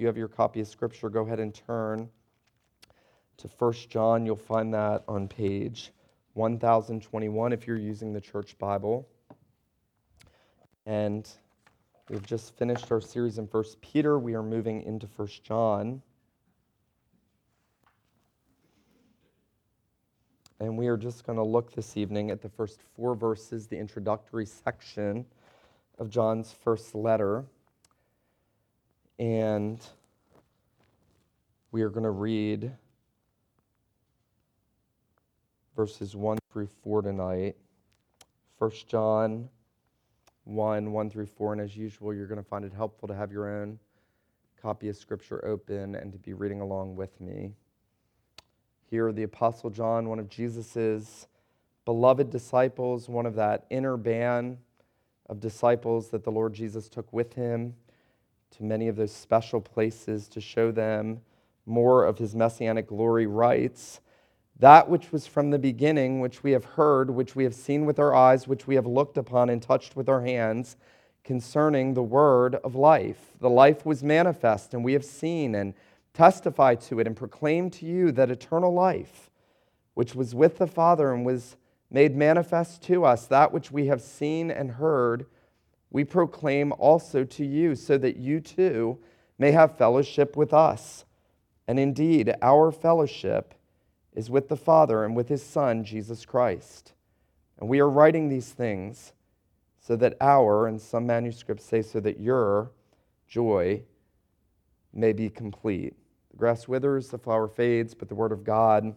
you have your copy of Scripture, go ahead and turn to 1 John. You'll find that on page 1021 if you're using the church Bible. And we've just finished our series in 1 Peter. We are moving into 1 John. And we are just going to look this evening at the first four verses, the introductory section of John's first letter. And we are going to read verses 1 through 4 tonight. 1 John 1 1 through 4. And as usual, you're going to find it helpful to have your own copy of Scripture open and to be reading along with me. Here, the Apostle John, one of Jesus' beloved disciples, one of that inner band of disciples that the Lord Jesus took with him to many of those special places to show them more of his messianic glory, writes, That which was from the beginning, which we have heard, which we have seen with our eyes, which we have looked upon and touched with our hands, concerning the word of life. The life was manifest, and we have seen and testify to it and proclaim to you that eternal life, which was with the Father and was made manifest to us, that which we have seen and heard, we proclaim also to you, so that you too may have fellowship with us. And indeed, our fellowship is with the Father and with his Son, Jesus Christ. And we are writing these things so that our, and some manuscripts say, so that your joy may be complete. The grass withers, the flower fades, but the word of God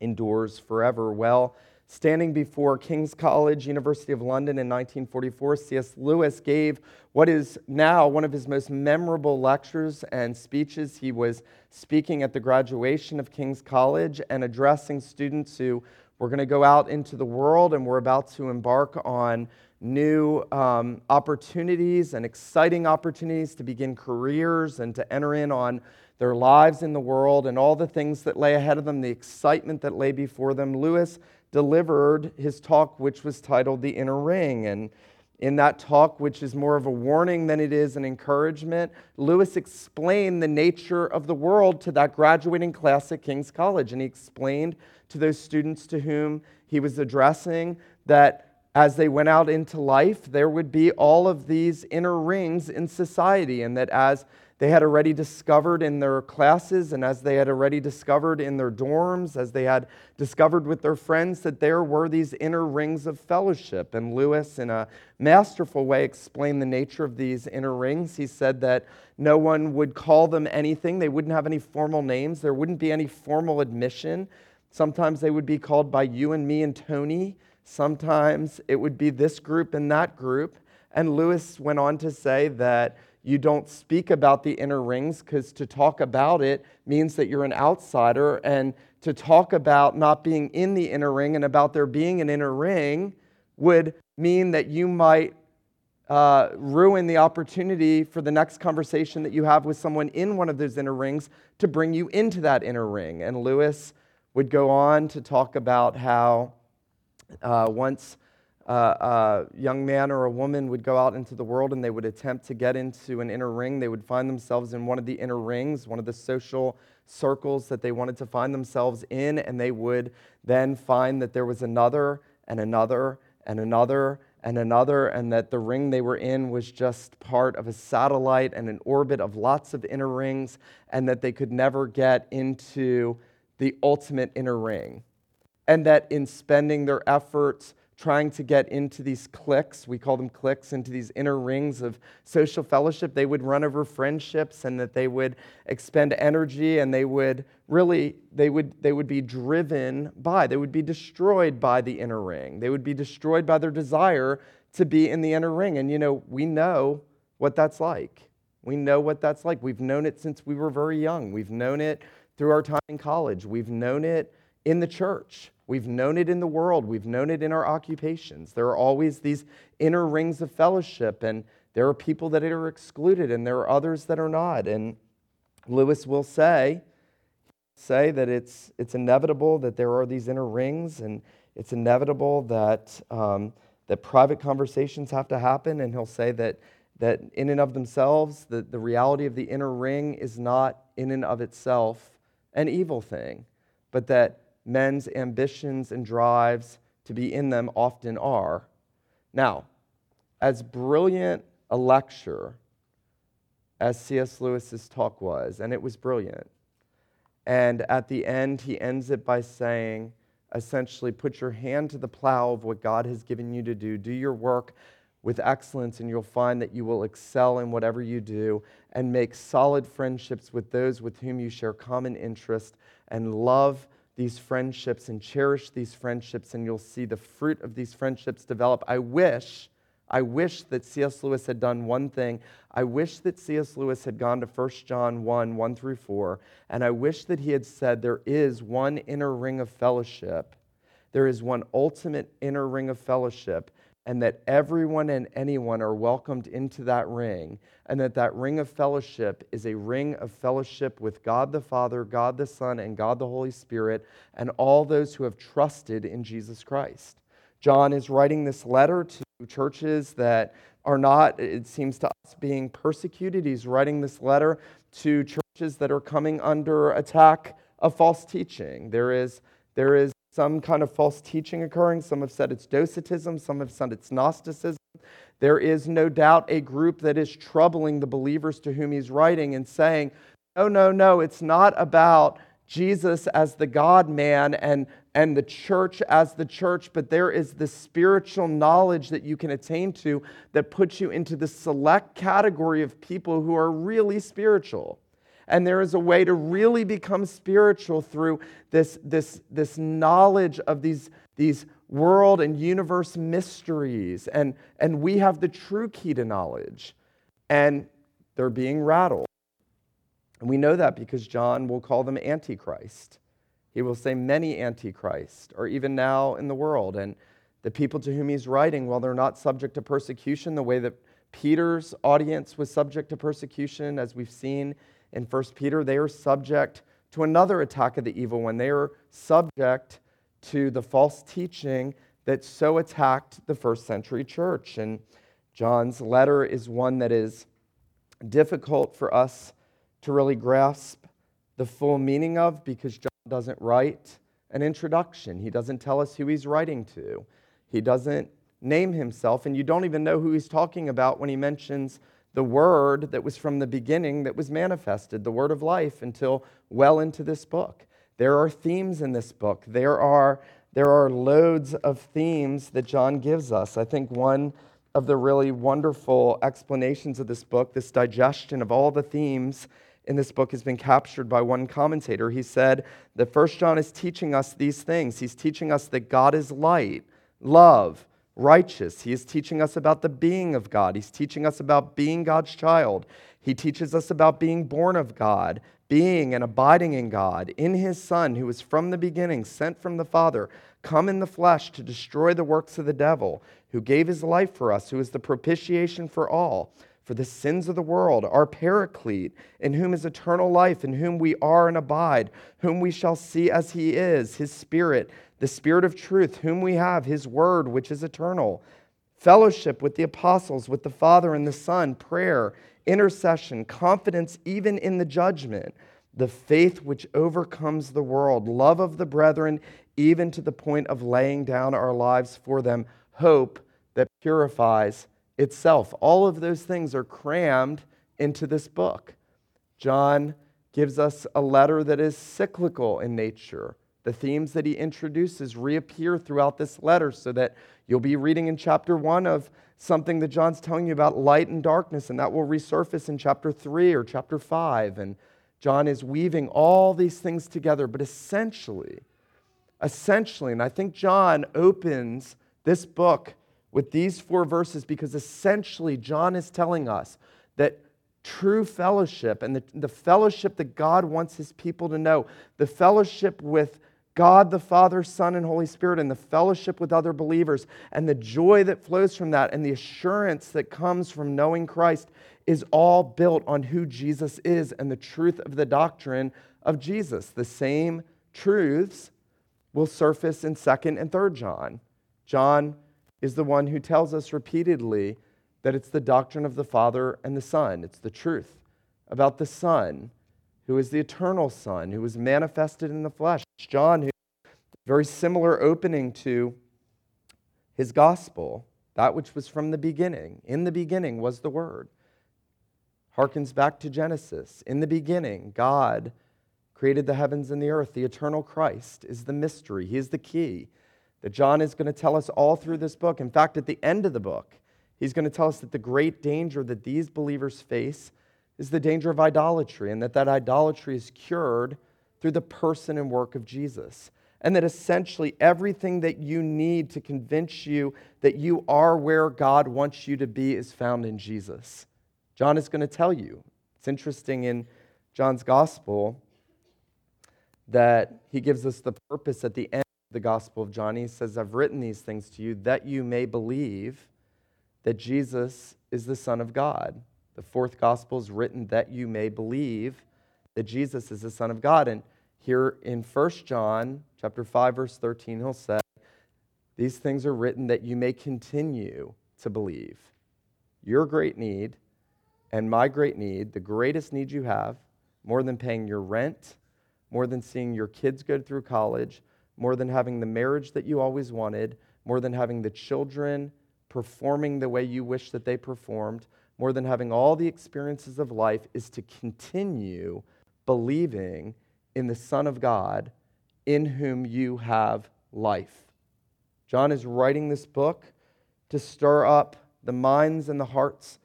endures forever. Well, standing before King's College, University of London in 1944, C.S. Lewis gave what is now one of his most memorable lectures and speeches. He was speaking at the graduation of King's College and addressing students who were going to go out into the world and were about to embark on new um, opportunities and exciting opportunities to begin careers and to enter in on their lives in the world and all the things that lay ahead of them, the excitement that lay before them. Lewis delivered his talk, which was titled The Inner Ring. And in that talk, which is more of a warning than it is an encouragement, Lewis explained the nature of the world to that graduating class at King's College. And he explained to those students to whom he was addressing that as they went out into life, there would be all of these inner rings in society, and that as they had already discovered in their classes and as they had already discovered in their dorms, as they had discovered with their friends, that there were these inner rings of fellowship. And Lewis, in a masterful way, explained the nature of these inner rings. He said that no one would call them anything, they wouldn't have any formal names, there wouldn't be any formal admission. Sometimes they would be called by you and me and Tony. Sometimes it would be this group and that group. And Lewis went on to say that you don't speak about the inner rings because to talk about it means that you're an outsider. And to talk about not being in the inner ring and about there being an inner ring would mean that you might uh, ruin the opportunity for the next conversation that you have with someone in one of those inner rings to bring you into that inner ring. And Lewis would go on to talk about how uh, once uh, a young man or a woman would go out into the world and they would attempt to get into an inner ring, they would find themselves in one of the inner rings, one of the social circles that they wanted to find themselves in, and they would then find that there was another and another and another and another, and that the ring they were in was just part of a satellite and an orbit of lots of inner rings, and that they could never get into the ultimate inner ring. And that in spending their efforts, trying to get into these cliques, we call them cliques, into these inner rings of social fellowship, they would run over friendships and that they would expend energy and they would really, they would, they would be driven by, they would be destroyed by the inner ring. They would be destroyed by their desire to be in the inner ring. And you know, we know what that's like. We know what that's like. We've known it since we were very young. We've known it through our time in college. We've known it in the church. We've known it in the world. We've known it in our occupations. There are always these inner rings of fellowship, and there are people that are excluded, and there are others that are not. And Lewis will say, say that it's, it's inevitable that there are these inner rings, and it's inevitable that, um, that private conversations have to happen. And he'll say that, that in and of themselves, the, the reality of the inner ring is not in and of itself an evil thing, but that men's ambitions and drives to be in them often are. Now, as brilliant a lecture as C.S. Lewis's talk was, and it was brilliant, and at the end, he ends it by saying, essentially, put your hand to the plow of what God has given you to do. Do your work with excellence, and you'll find that you will excel in whatever you do and make solid friendships with those with whom you share common interest and love these friendships and cherish these friendships, and you'll see the fruit of these friendships develop. I wish. I wish that C.S. Lewis had done one thing. I wish that C.S. Lewis had gone to 1 John 1 1 through 4, and I wish that he had said, There is one inner ring of fellowship. There is one ultimate inner ring of fellowship and that everyone and anyone are welcomed into that ring, and that that ring of fellowship is a ring of fellowship with God the Father, God the Son, and God the Holy Spirit, and all those who have trusted in Jesus Christ. John is writing this letter to churches that are not, it seems to us, being persecuted. He's writing this letter to churches that are coming under attack of false teaching. There is, there is some kind of false teaching occurring. Some have said it's Docetism, some have said it's Gnosticism. There is no doubt a group that is troubling the believers to whom he's writing and saying, no, no, no, it's not about Jesus as the God man and, and the church as the church, but there is the spiritual knowledge that you can attain to that puts you into the select category of people who are really spiritual. And there is a way to really become spiritual through this, this, this knowledge of these, these world and universe mysteries. And, and we have the true key to knowledge. And they're being rattled. And we know that because John will call them Antichrist. He will say many Antichrist, or even now in the world. And the people to whom he's writing, while they're not subject to persecution, the way that Peter's audience was subject to persecution, as we've seen in 1 Peter, they are subject to another attack of the evil one. They are subject to the false teaching that so attacked the first century church. And John's letter is one that is difficult for us to really grasp the full meaning of because John doesn't write an introduction. He doesn't tell us who he's writing to. He doesn't name himself, and you don't even know who he's talking about when he mentions the Word that was from the beginning that was manifested, the Word of life, until well into this book. There are themes in this book. There are, there are loads of themes that John gives us. I think one of the really wonderful explanations of this book, this digestion of all the themes in this book, has been captured by one commentator. He said that First John is teaching us these things. He's teaching us that God is light, love, righteous. He is teaching us about the being of God. He's teaching us about being God's child. He teaches us about being born of God, being and abiding in God, in His Son, who was from the beginning, sent from the Father, come in the flesh to destroy the works of the devil, who gave His life for us, who is the propitiation for all. For the sins of the world, our paraclete, in whom is eternal life, in whom we are and abide, whom we shall see as he is, his spirit, the Spirit of truth, whom we have, his word, which is eternal, fellowship with the apostles, with the Father and the Son, prayer, intercession, confidence even in the judgment, the faith which overcomes the world, love of the brethren, even to the point of laying down our lives for them, hope that purifies itself. All of those things are crammed into this book. John gives us a letter that is cyclical in nature the themes that he introduces reappear throughout this letter so that you'll be reading in chapter one of something that John's telling you about light and darkness, and that will resurface in chapter three or chapter five. And John is weaving all these things together, but essentially, essentially, and I think John opens this book with these four verses because essentially John is telling us that true fellowship and the, the fellowship that God wants his people to know, the fellowship with God the Father, Son, and Holy Spirit, and the fellowship with other believers, and the joy that flows from that, and the assurance that comes from knowing Christ is all built on who Jesus is and the truth of the doctrine of Jesus. The same truths will surface in 2nd and 3rd John. John is the one who tells us repeatedly that it's the doctrine of the Father and the Son. It's the truth about the Son, who is the eternal Son, who was manifested in the flesh. John, who very similar opening to his gospel, that which was from the beginning. In the beginning was the Word. Harkens back to Genesis. In the beginning, God created the heavens and the earth. The eternal Christ is the mystery, He is the key that John is going to tell us all through this book. In fact, at the end of the book, he's going to tell us that the great danger that these believers face is the danger of idolatry, and that that idolatry is cured through the person and work of Jesus and that essentially everything that you need to convince you that you are where God wants you to be is found in Jesus. John is going to tell you. It's interesting in John's gospel that he gives us the purpose at the end of the gospel of John. He says, I've written these things to you that you may believe that Jesus is the Son of God. The fourth gospel is written that you may believe that Jesus is the Son of God. And here in 1 John chapter 5 verse 13 he'll say these things are written that you may continue to believe. Your great need and my great need, the greatest need you have, more than paying your rent, more than seeing your kids go through college, more than having the marriage that you always wanted, more than having the children performing the way you wish that they performed, more than having all the experiences of life, is to continue believing in the Son of God in whom you have life. John is writing this book to stir up the minds and the hearts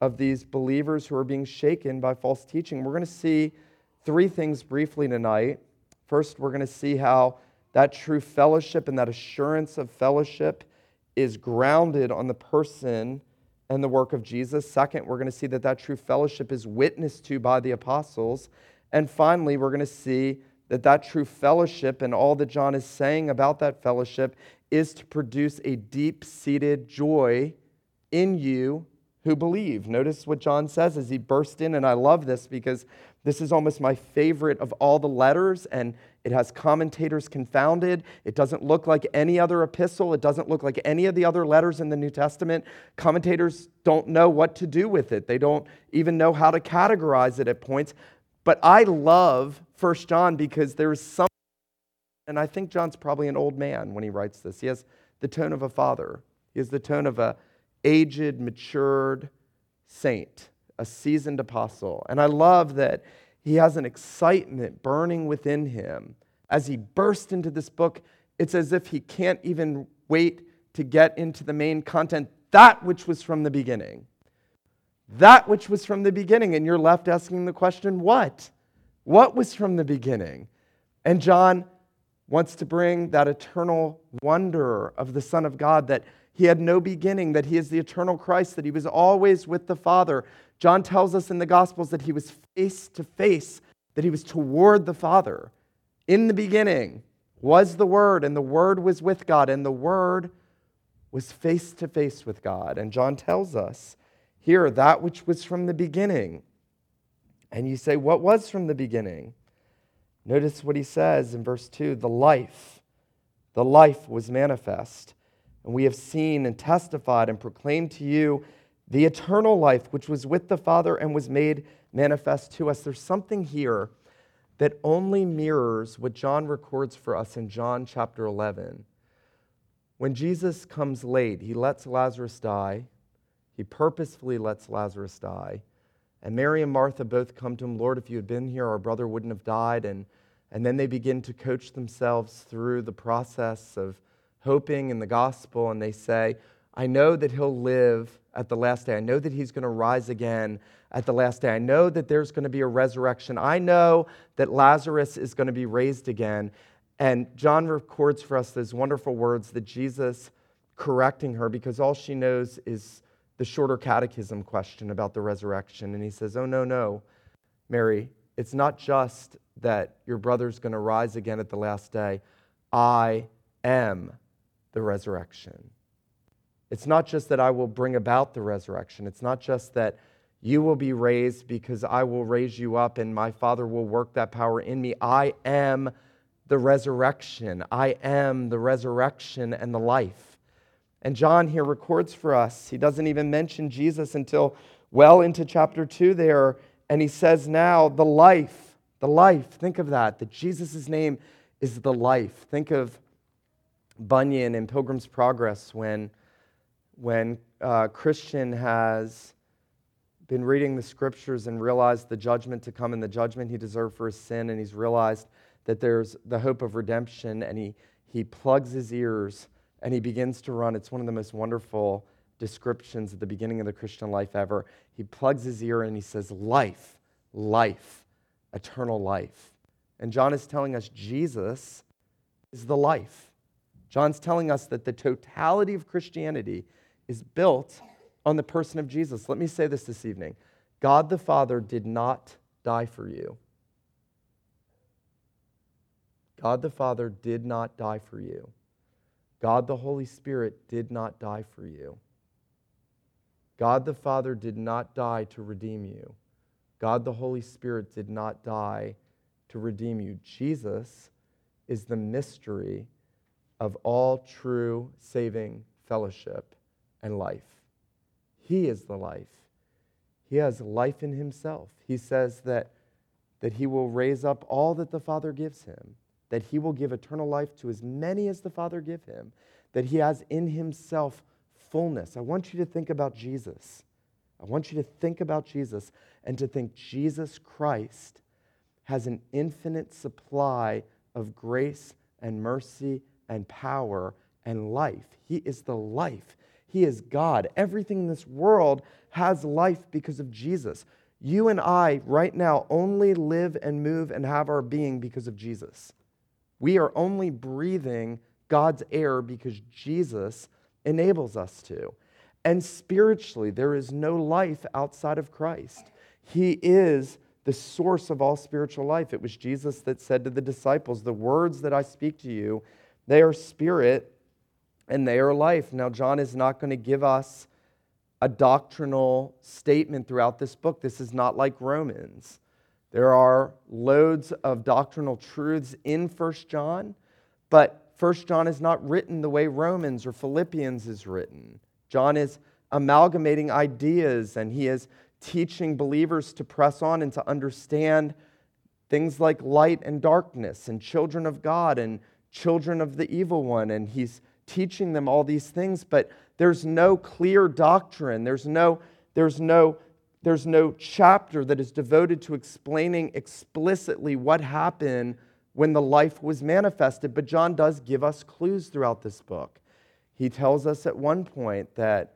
of these believers who are being shaken by false teaching. We're going to see three things briefly tonight. First, we're going to see how that true fellowship and that assurance of fellowship is grounded on the person and the work of Jesus. Second, we're going to see that that true fellowship is witnessed to by the apostles. And finally, we're going to see that that true fellowship and all that John is saying about that fellowship is to produce a deep seated joy in you who believe. Notice what John says as he burst in, and I love this because this is almost my favorite of all the letters, and it has commentators confounded. It doesn't look like any other epistle, it doesn't look like any of the other letters in the New Testament. Commentators don't know what to do with it, they don't even know how to categorize it at points. But I love First John because there's some, and I think John's probably an old man when he writes this. He has the tone of a father, he has the tone of a aged, matured saint, a seasoned apostle. And I love that he has an excitement burning within him as he bursts into this book. It's as if he can't even wait to get into the main content, that which was from the beginning that which was from the beginning. And you're left asking the question, what? What was from the beginning? And John wants to bring that eternal wonder of the Son of God that he had no beginning, that he is the eternal Christ, that he was always with the Father. John tells us in the Gospels that he was face to face, that he was toward the Father. In the beginning was the Word, and the Word was with God, and the Word was face to face with God. And John tells us here, that which was from the beginning. And you say, What was from the beginning? Notice what he says in verse 2 the life. The life was manifest. And we have seen and testified and proclaimed to you the eternal life which was with the Father and was made manifest to us. There's something here that only mirrors what John records for us in John chapter 11. When Jesus comes late, he lets Lazarus die. He purposefully lets Lazarus die. And Mary and Martha both come to him, Lord, if you had been here, our brother wouldn't have died. And, and then they begin to coach themselves through the process of hoping in the gospel. And they say, I know that he'll live at the last day. I know that he's going to rise again at the last day. I know that there's going to be a resurrection. I know that Lazarus is going to be raised again. And John records for us those wonderful words that Jesus correcting her because all she knows is the shorter catechism question about the resurrection. And he says, Oh, no, no, Mary, it's not just that your brother's going to rise again at the last day. I am the resurrection. It's not just that I will bring about the resurrection. It's not just that you will be raised because I will raise you up and my Father will work that power in me. I am the resurrection. I am the resurrection and the life. And John here records for us, he doesn't even mention Jesus until well into chapter 2 there. And he says now, the life, the life, think of that, that Jesus' name is the life. Think of Bunyan in Pilgrim's Progress when, when uh, Christian has been reading the scriptures and realized the judgment to come and the judgment he deserved for his sin, and he's realized that there's the hope of redemption, and he, he plugs his ears and he begins to run. It's one of the most wonderful descriptions at the beginning of the Christian life ever. He plugs his ear and he says, Life, life, eternal life. And John is telling us Jesus is the life. John's telling us that the totality of Christianity is built on the person of Jesus. Let me say this this evening God the Father did not die for you. God the Father did not die for you. God the Holy Spirit did not die for you. God the Father did not die to redeem you. God the Holy Spirit did not die to redeem you. Jesus is the mystery of all true saving fellowship and life. He is the life. He has life in himself. He says that, that he will raise up all that the Father gives him, that he will give eternal life to as many as the Father give him, that he has in himself fullness. I want you to think about Jesus. I want you to think about Jesus and to think Jesus Christ has an infinite supply of grace and mercy and power and life. He is the life. He is God. Everything in this world has life because of Jesus. You and I, right now, only live and move and have our being because of Jesus. We are only breathing God's air because Jesus enables us to. And spiritually, there is no life outside of Christ. He is the source of all spiritual life. It was Jesus that said to the disciples, The words that I speak to you, they are spirit and they are life. Now, John is not going to give us a doctrinal statement throughout this book. This is not like Romans. There are loads of doctrinal truths in First John, but First John is not written the way Romans or Philippians is written. John is amalgamating ideas and he is teaching believers to press on and to understand things like light and darkness and children of God and children of the evil one. And he's teaching them all these things, but there's no clear doctrine. There's no, there's no, there's no chapter that is devoted to explaining explicitly what happened when the life was manifested. But John does give us clues throughout this book. He tells us at one point that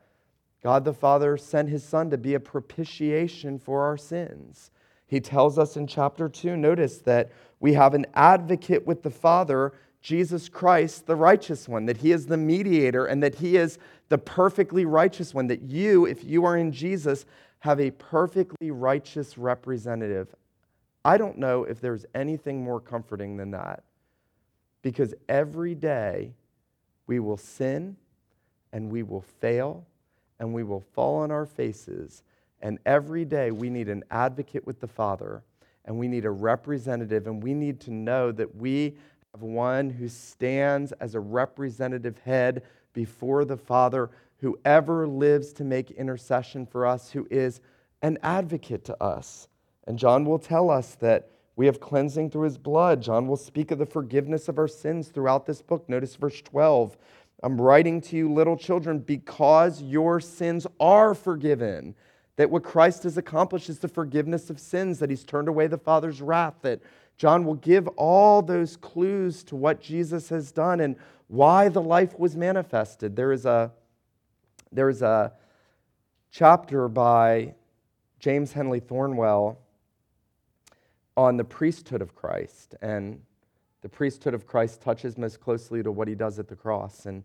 God the Father sent his Son to be a propitiation for our sins. He tells us in chapter 2, notice that we have an advocate with the Father, Jesus Christ, the righteous one, that he is the mediator and that he is the perfectly righteous one, that you, if you are in Jesus, have a perfectly righteous representative I don't know if there's anything more comforting than that. Because every day we will sin and we will fail and we will fall on our faces. And every day we need an advocate with the Father and we need a representative and we need to know that we have one who stands as a representative head before the Father, whoever lives to make intercession for us, who is an advocate to us. And John will tell us that we have cleansing through his blood. John will speak of the forgiveness of our sins throughout this book. Notice verse 12. I'm writing to you, little children, because your sins are forgiven. That what Christ has accomplished is the forgiveness of sins, that he's turned away the Father's wrath, that John will give all those clues to what Jesus has done and why the life was manifested. There is a, there is a chapter by James Henley Thornwell on the priesthood of Christ. And the priesthood of Christ touches most closely to what he does at the cross. And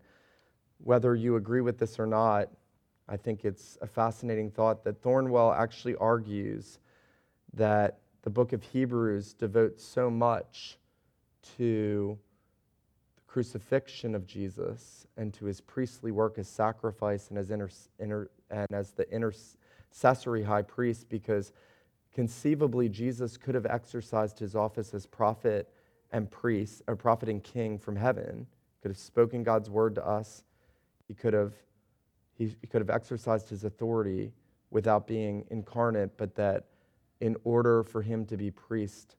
whether you agree with this or not, I think it's a fascinating thought that Thornwell actually argues that the book of Hebrews devotes so much to crucifixion of Jesus and to his priestly work as sacrifice and as, inter, inter, and as the intercessory high priest because Conceivably, Jesus could have exercised his office as prophet and priest, or prophet and king from heaven, could have spoken God's word to us. He could have, he could have exercised his authority without being incarnate, but that in order for him to be priest,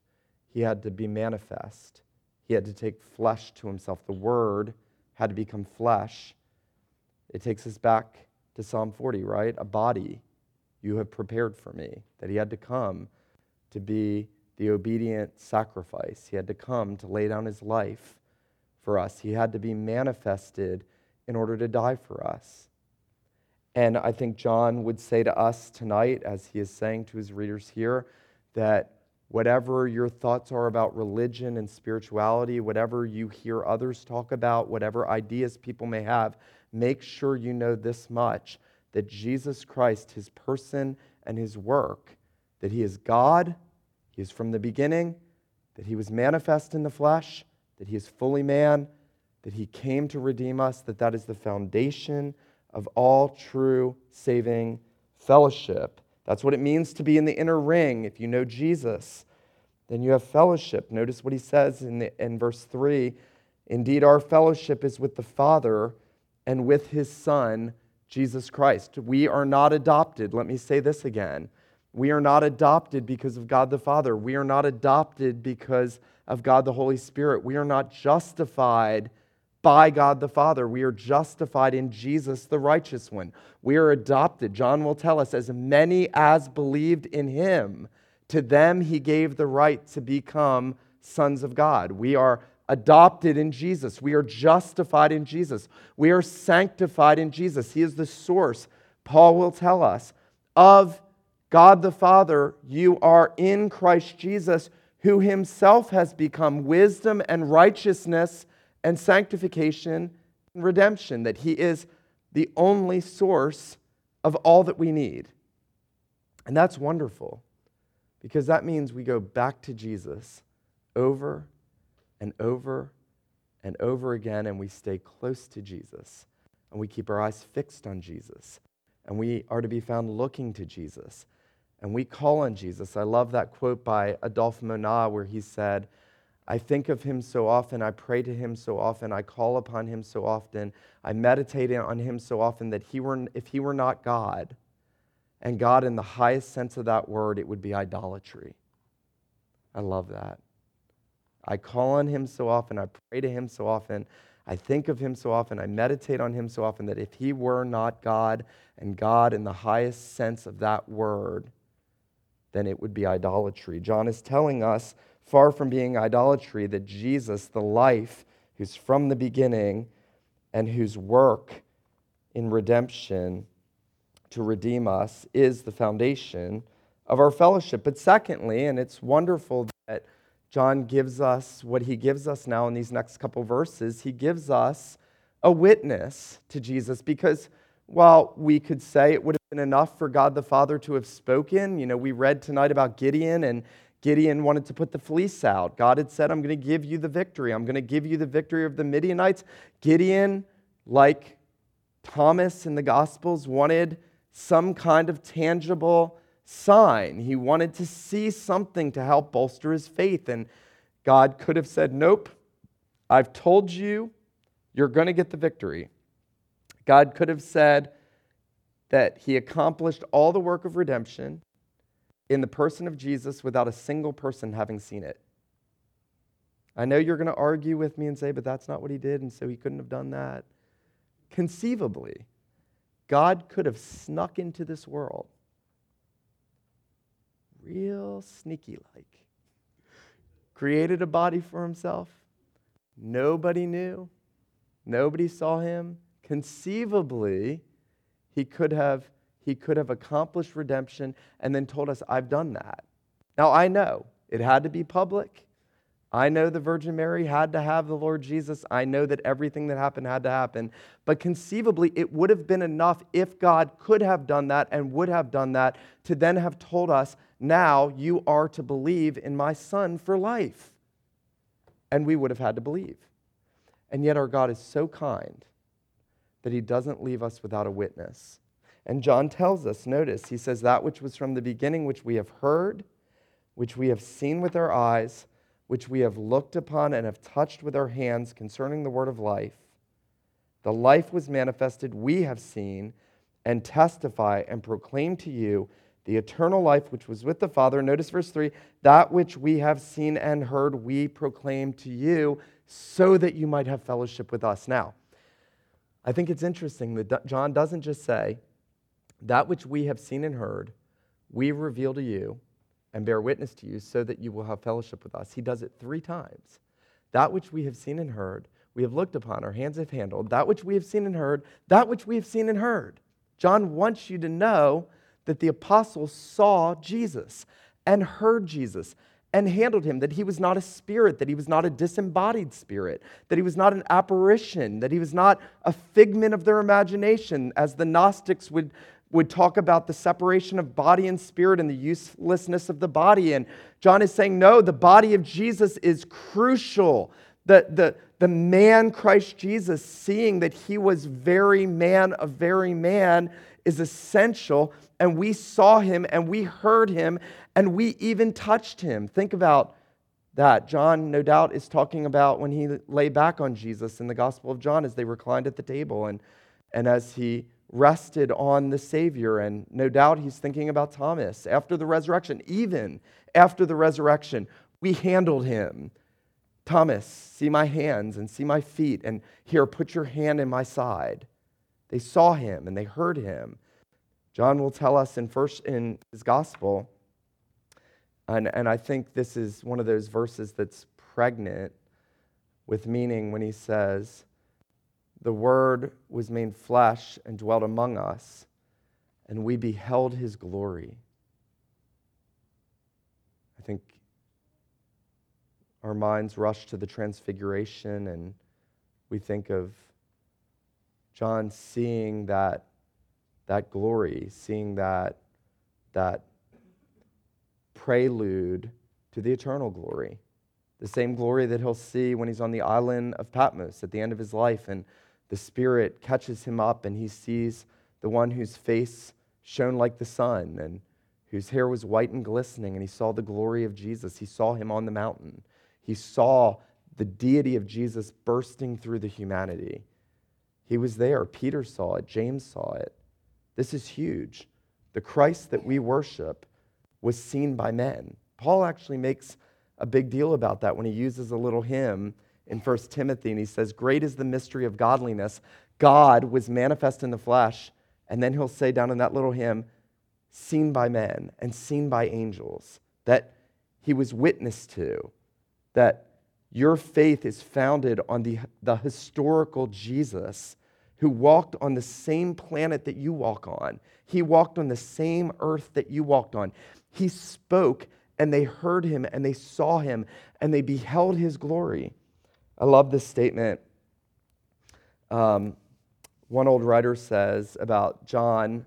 he had to be manifest. He had to take flesh to himself. The Word had to become flesh. It takes us back to Psalm 40, right? A body you have prepared for me. That he had to come to be the obedient sacrifice. He had to come to lay down his life for us. He had to be manifested in order to die for us. And I think John would say to us tonight, as he is saying to his readers here, that whatever your thoughts are about religion and spirituality, whatever you hear others talk about, whatever ideas people may have, make sure you know this much that Jesus Christ, his person and his work, that he is God, he is from the beginning, that he was manifest in the flesh, that he is fully man, that he came to redeem us, that that is the foundation of all true saving fellowship. That's what it means to be in the inner ring. If you know Jesus, then you have fellowship. Notice what he says in, the, in verse 3 Indeed, our fellowship is with the Father and with his Son, Jesus Christ. We are not adopted. Let me say this again. We are not adopted because of God the Father. We are not adopted because of God the Holy Spirit. We are not justified by God the Father. We are justified in Jesus, the righteous one. We are adopted. John will tell us, as many as believed in him, to them he gave the right to become sons of God. We are adopted in Jesus. We are justified in Jesus. We are sanctified in Jesus. He is the source, Paul will tell us, of God the Father. You are in Christ Jesus, who himself has become wisdom and righteousness and sanctification and redemption, that He is the only source of all that we need. And that's wonderful because that means we go back to Jesus over and over and over again, and we stay close to Jesus, and we keep our eyes fixed on Jesus, and we are to be found looking to Jesus, and we call on Jesus. I love that quote by Adolphe Monod where he said, I think of him so often. I pray to him so often. I call upon him so often. I meditate on him so often that he were, if he were not God, and God in the highest sense of that word, it would be idolatry. I love that. I call on him so often. I pray to him so often. I think of him so often. I meditate on him so often that if he were not God and God in the highest sense of that word, then it would be idolatry. John is telling us far from being idolatry, that Jesus, the life who's from the beginning and whose work in redemption to redeem us is the foundation of our fellowship. But secondly, and it's wonderful that John gives us what he gives us now in these next couple verses, he gives us a witness to Jesus because while we could say it would have been enough for God the Father to have spoken, you know, we read tonight about Gideon and Gideon wanted to put the fleece out. God had said, I'm going to give you the victory. I'm going to give you the victory of the Midianites. Gideon, like Thomas in the Gospels, wanted some kind of tangible sign. He wanted to see something to help bolster his faith. And God could have said, Nope, I've told you you're going to get the victory. God could have said that he accomplished all the work of redemption in the person of Jesus without a single person having seen it. I know you're going to argue with me and say, but that's not what he did, and so he couldn't have done that. Conceivably, God could have snuck into this world real sneaky like, created a body for himself. Nobody knew, nobody saw him. Conceivably, he could have he could have accomplished redemption and then told us, I've done that. Now, I know it had to be public. I know the Virgin Mary had to have the Lord Jesus. I know that everything that happened had to happen. But conceivably, it would have been enough if God could have done that and would have done that to then have told us, now you are to believe in my Son for life. And we would have had to believe. And yet, our God is so kind that he doesn't leave us without a witness. And John tells us, notice, he says, that which was from the beginning, which we have heard, which we have seen with our eyes, which we have looked upon and have touched with our hands concerning the word of life. The life was manifested, we have seen, and testify and proclaim to you the eternal life which was with the Father. Notice verse 3 that which we have seen and heard, we proclaim to you, so that you might have fellowship with us. Now, I think it's interesting that John doesn't just say, that which we have seen and heard, we reveal to you and bear witness to you, so that you will have fellowship with us. He does it three times. That which we have seen and heard, we have looked upon, our hands have handled. That which we have seen and heard, that which we have seen and heard. John wants you to know that the apostles saw Jesus and heard Jesus and handled him, that he was not a spirit, that he was not a disembodied spirit, that he was not an apparition, that he was not a figment of their imagination, as the Gnostics would, would talk about the separation of body and spirit and the uselessness of the body. And John is saying, no, the body of Jesus is crucial. The, the, the man Christ Jesus, seeing that he was very man of very man, is essential. And we saw him and we heard him and we even touched him. Think about that. John, no doubt, is talking about when he lay back on Jesus in the Gospel of John as they reclined at the table and, and as he rested on the Savior. And no doubt he's thinking about Thomas after the resurrection. Even after the resurrection, we handled him. Thomas, see my hands and see my feet, and here, put your hand in my side. They saw him and they heard him. John will tell us in first in his gospel, and, and I think this is one of those verses that's pregnant with meaning when he says, The Word was made flesh and dwelt among us, and we beheld his glory. I think our minds rush to the transfiguration, and we think of John seeing that that glory, seeing that, that prelude to the eternal glory. The same glory that he'll see when he's on the island of Patmos at the end of his life, and the Spirit catches him up, and he sees the one whose face shone like the sun, and whose hair was white and glistening, and he saw the glory of Jesus. He saw him on the mountain. He saw the deity of Jesus bursting through the humanity. He was there. Peter saw it. James saw it. This is huge. The Christ that we worship was seen by men. Paul actually makes a big deal about that when he uses a little hymn in 1 Timothy and he says, Great is the mystery of godliness. God was manifest in the flesh. And then he'll say down in that little hymn, seen by men and seen by angels, that he was witness to, that your faith is founded on the, the historical Jesus who walked on the same planet that you walk on. He walked on the same earth that you walked on. He spoke, and they heard him, and they saw him, and they beheld his glory. I love this statement. Um, one old writer says about John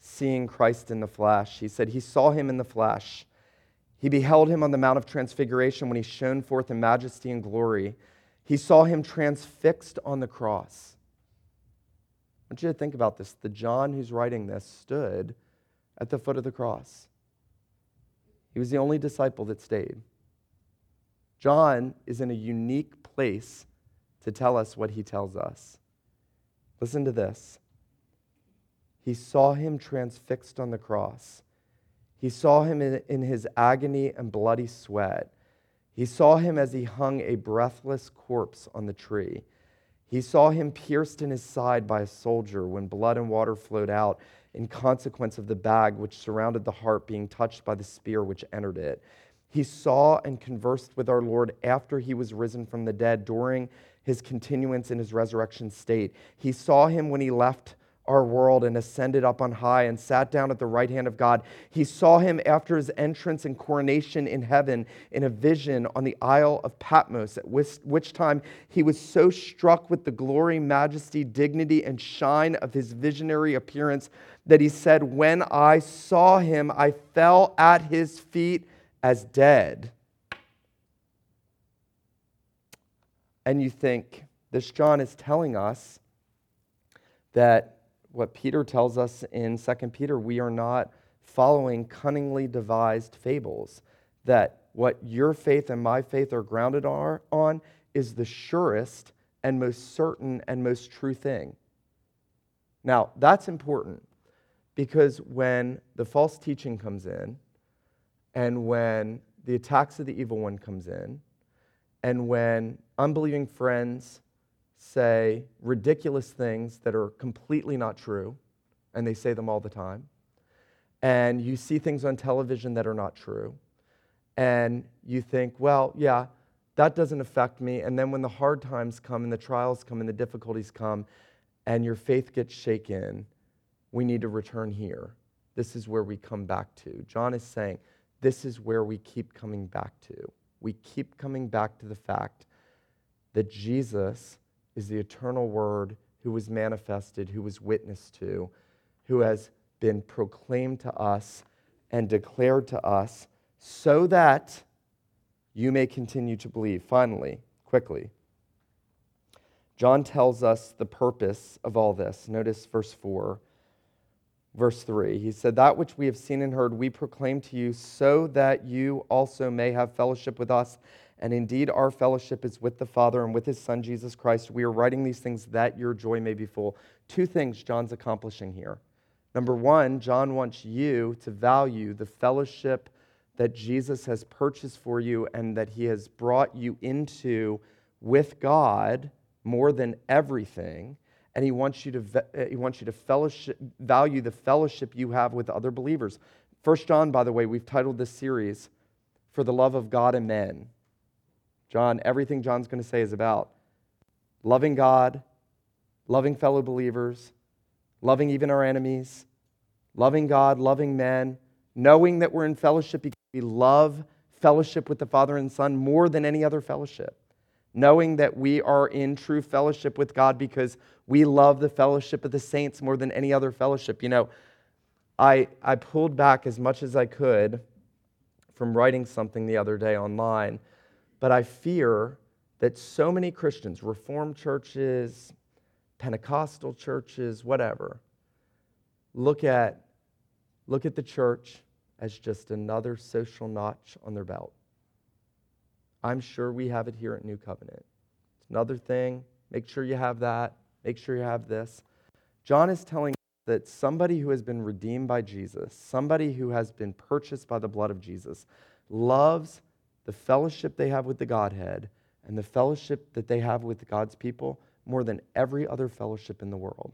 seeing Christ in the flesh. He said, He saw him in the flesh. He beheld him on the Mount of Transfiguration when he shone forth in majesty and glory. He saw him transfixed on the cross. I want you to think about this. The John who's writing this stood at the foot of the cross. He was the only disciple that stayed. John is in a unique place to tell us what he tells us. Listen to this. He saw him transfixed on the cross. He saw him in, in, his agony and bloody sweat. He saw him as he hung a breathless corpse on the tree. He saw him pierced in his side by a soldier when blood and water flowed out in consequence of the bag which surrounded the heart being touched by the spear which entered it. He saw and conversed with our Lord after he was risen from the dead during his continuance in his resurrection state. He saw him when he left our world and ascended up on high and sat down at the right hand of God. He saw him after his entrance and coronation in heaven in a vision on the Isle of Patmos, at which, which time he was so struck with the glory, majesty, dignity, and shine of his visionary appearance that he said, When I saw him, I fell at his feet as dead. And you think, this John is telling us that what Peter tells us in 2 Peter, we are not following cunningly devised fables. That what your faith and my faith are grounded on is the surest and most certain and most true thing. Now, that's important because when the false teaching comes in and when the attacks of the evil one comes in and when unbelieving friends say ridiculous things that are completely not true and they say them all the time and you see things on television that are not true and you think, well, yeah, that doesn't affect me. And then when the hard times come and the trials come and the difficulties come and your faith gets shaken, we need to return here. This is where we come back to. John is saying, this is where we keep coming back to. We keep coming back to the fact that Jesus is the eternal Word who was manifested, who was witnessed to, who has been proclaimed to us and declared to us so that you may continue to believe. Finally, quickly, John tells us the purpose of all this. Notice verse 4, verse 3. He said, That which we have seen and heard, we proclaim to you, so that you also may have fellowship with us. And indeed, our fellowship is with the Father and with his Son, Jesus Christ. We are writing these things that your joy may be full. Two things John's accomplishing here. Number one, John wants you to value the fellowship that Jesus has purchased for you and that he has brought you into with God more than everything. And he wants you to, uh, he wants you to fellowship, value the fellowship you have with other believers. First John, by the way, we've titled this series, For the Love of God and Men. John, everything John's going to say is about loving God, loving fellow believers, loving even our enemies, loving God, loving men, knowing that we're in fellowship because we love fellowship with the Father and Son more than any other fellowship. Knowing that we are in true fellowship with God because we love the fellowship of the saints more than any other fellowship. You know, I, I pulled back as much as I could from writing something the other day online, but I fear that so many Christians, Reformed churches, Pentecostal churches, whatever, look at, look at the church as just another social notch on their belt. I'm sure we have it here at New Covenant. It's another thing. Make sure you have that. Make sure you have this. John is telling that somebody who has been redeemed by Jesus, somebody who has been purchased by the blood of Jesus, loves the fellowship they have with the Godhead and the fellowship that they have with God's people more than every other fellowship in the world.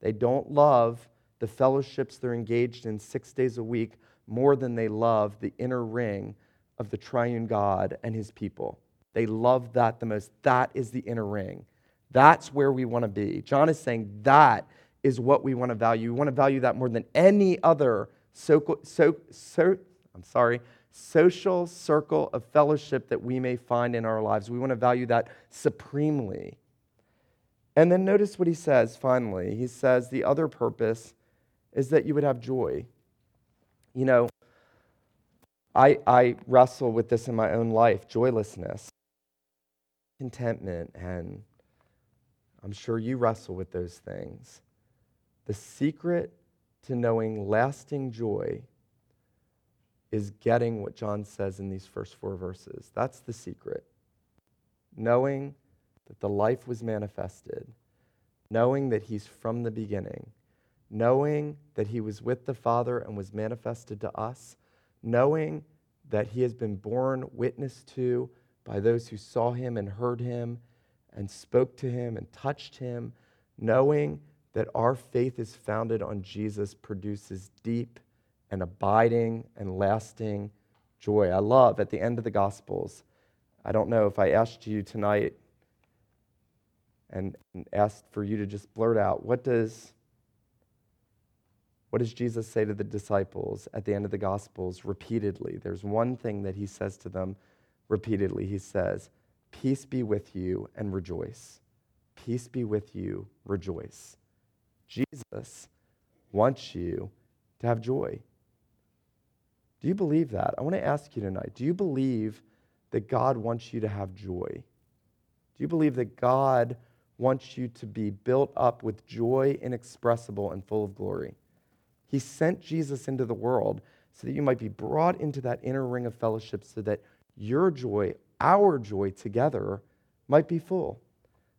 They don't love the fellowships they're engaged in six days a week more than they love the inner ring of the triune God and his people. They love that the most. That is the inner ring. That's where we want to be. John is saying that is what we want to value. We want to value that more than any other so, so, so, I'm sorry, social circle of fellowship that we may find in our lives. We want to value that supremely. And then notice what he says finally. He says the other purpose is that you would have joy. You know, I, I wrestle with this in my own life joylessness, contentment, and I'm sure you wrestle with those things. The secret to knowing lasting joy is getting what John says in these first four verses. That's the secret. Knowing that the life was manifested, knowing that he's from the beginning, knowing that he was with the Father and was manifested to us, knowing that he has been borne witness to by those who saw him and heard him and spoke to him and touched him, knowing that our faith is founded on Jesus produces deep and abiding and lasting joy. I love at the end of the Gospels. I don't know if I asked you tonight and asked for you to just blurt out, what does what does Jesus say to the disciples at the end of the Gospels repeatedly? There's one thing that he says to them repeatedly. He says, Peace be with you and rejoice. Peace be with you, rejoice. Jesus wants you to have joy. Do you believe that? I want to ask you tonight do you believe that God wants you to have joy? Do you believe that God wants you to be built up with joy inexpressible and full of glory? He sent Jesus into the world so that you might be brought into that inner ring of fellowship so that your joy, our joy together, might be full.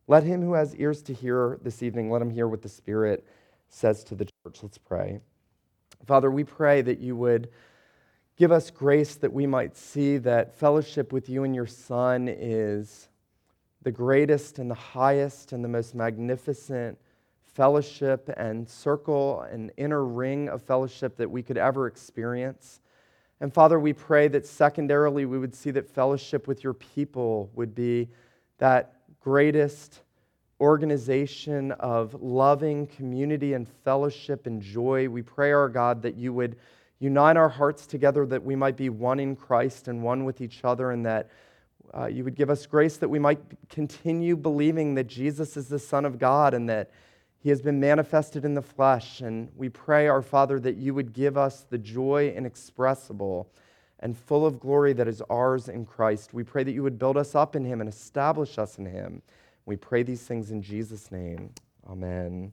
Let him who has ears to hear this evening, let him hear what the Spirit says to the church. Let's pray. Father, we pray that you would give us grace that we might see that fellowship with you and your Son is the greatest and the highest and the most magnificent fellowship and circle and inner ring of fellowship that we could ever experience. And Father, we pray that secondarily we would see that fellowship with your people would be that greatest organization of loving community and fellowship and joy. We pray, our God, that you would unite our hearts together, that we might be one in Christ and one with each other, and that uh, you would give us grace that we might continue believing that Jesus is the Son of God and that he has been manifested in the flesh. And we pray, our Father, that you would give us the joy inexpressible and full of glory that is ours in Christ. We pray that you would build us up in him and establish us in him. We pray these things in Jesus' name. Amen.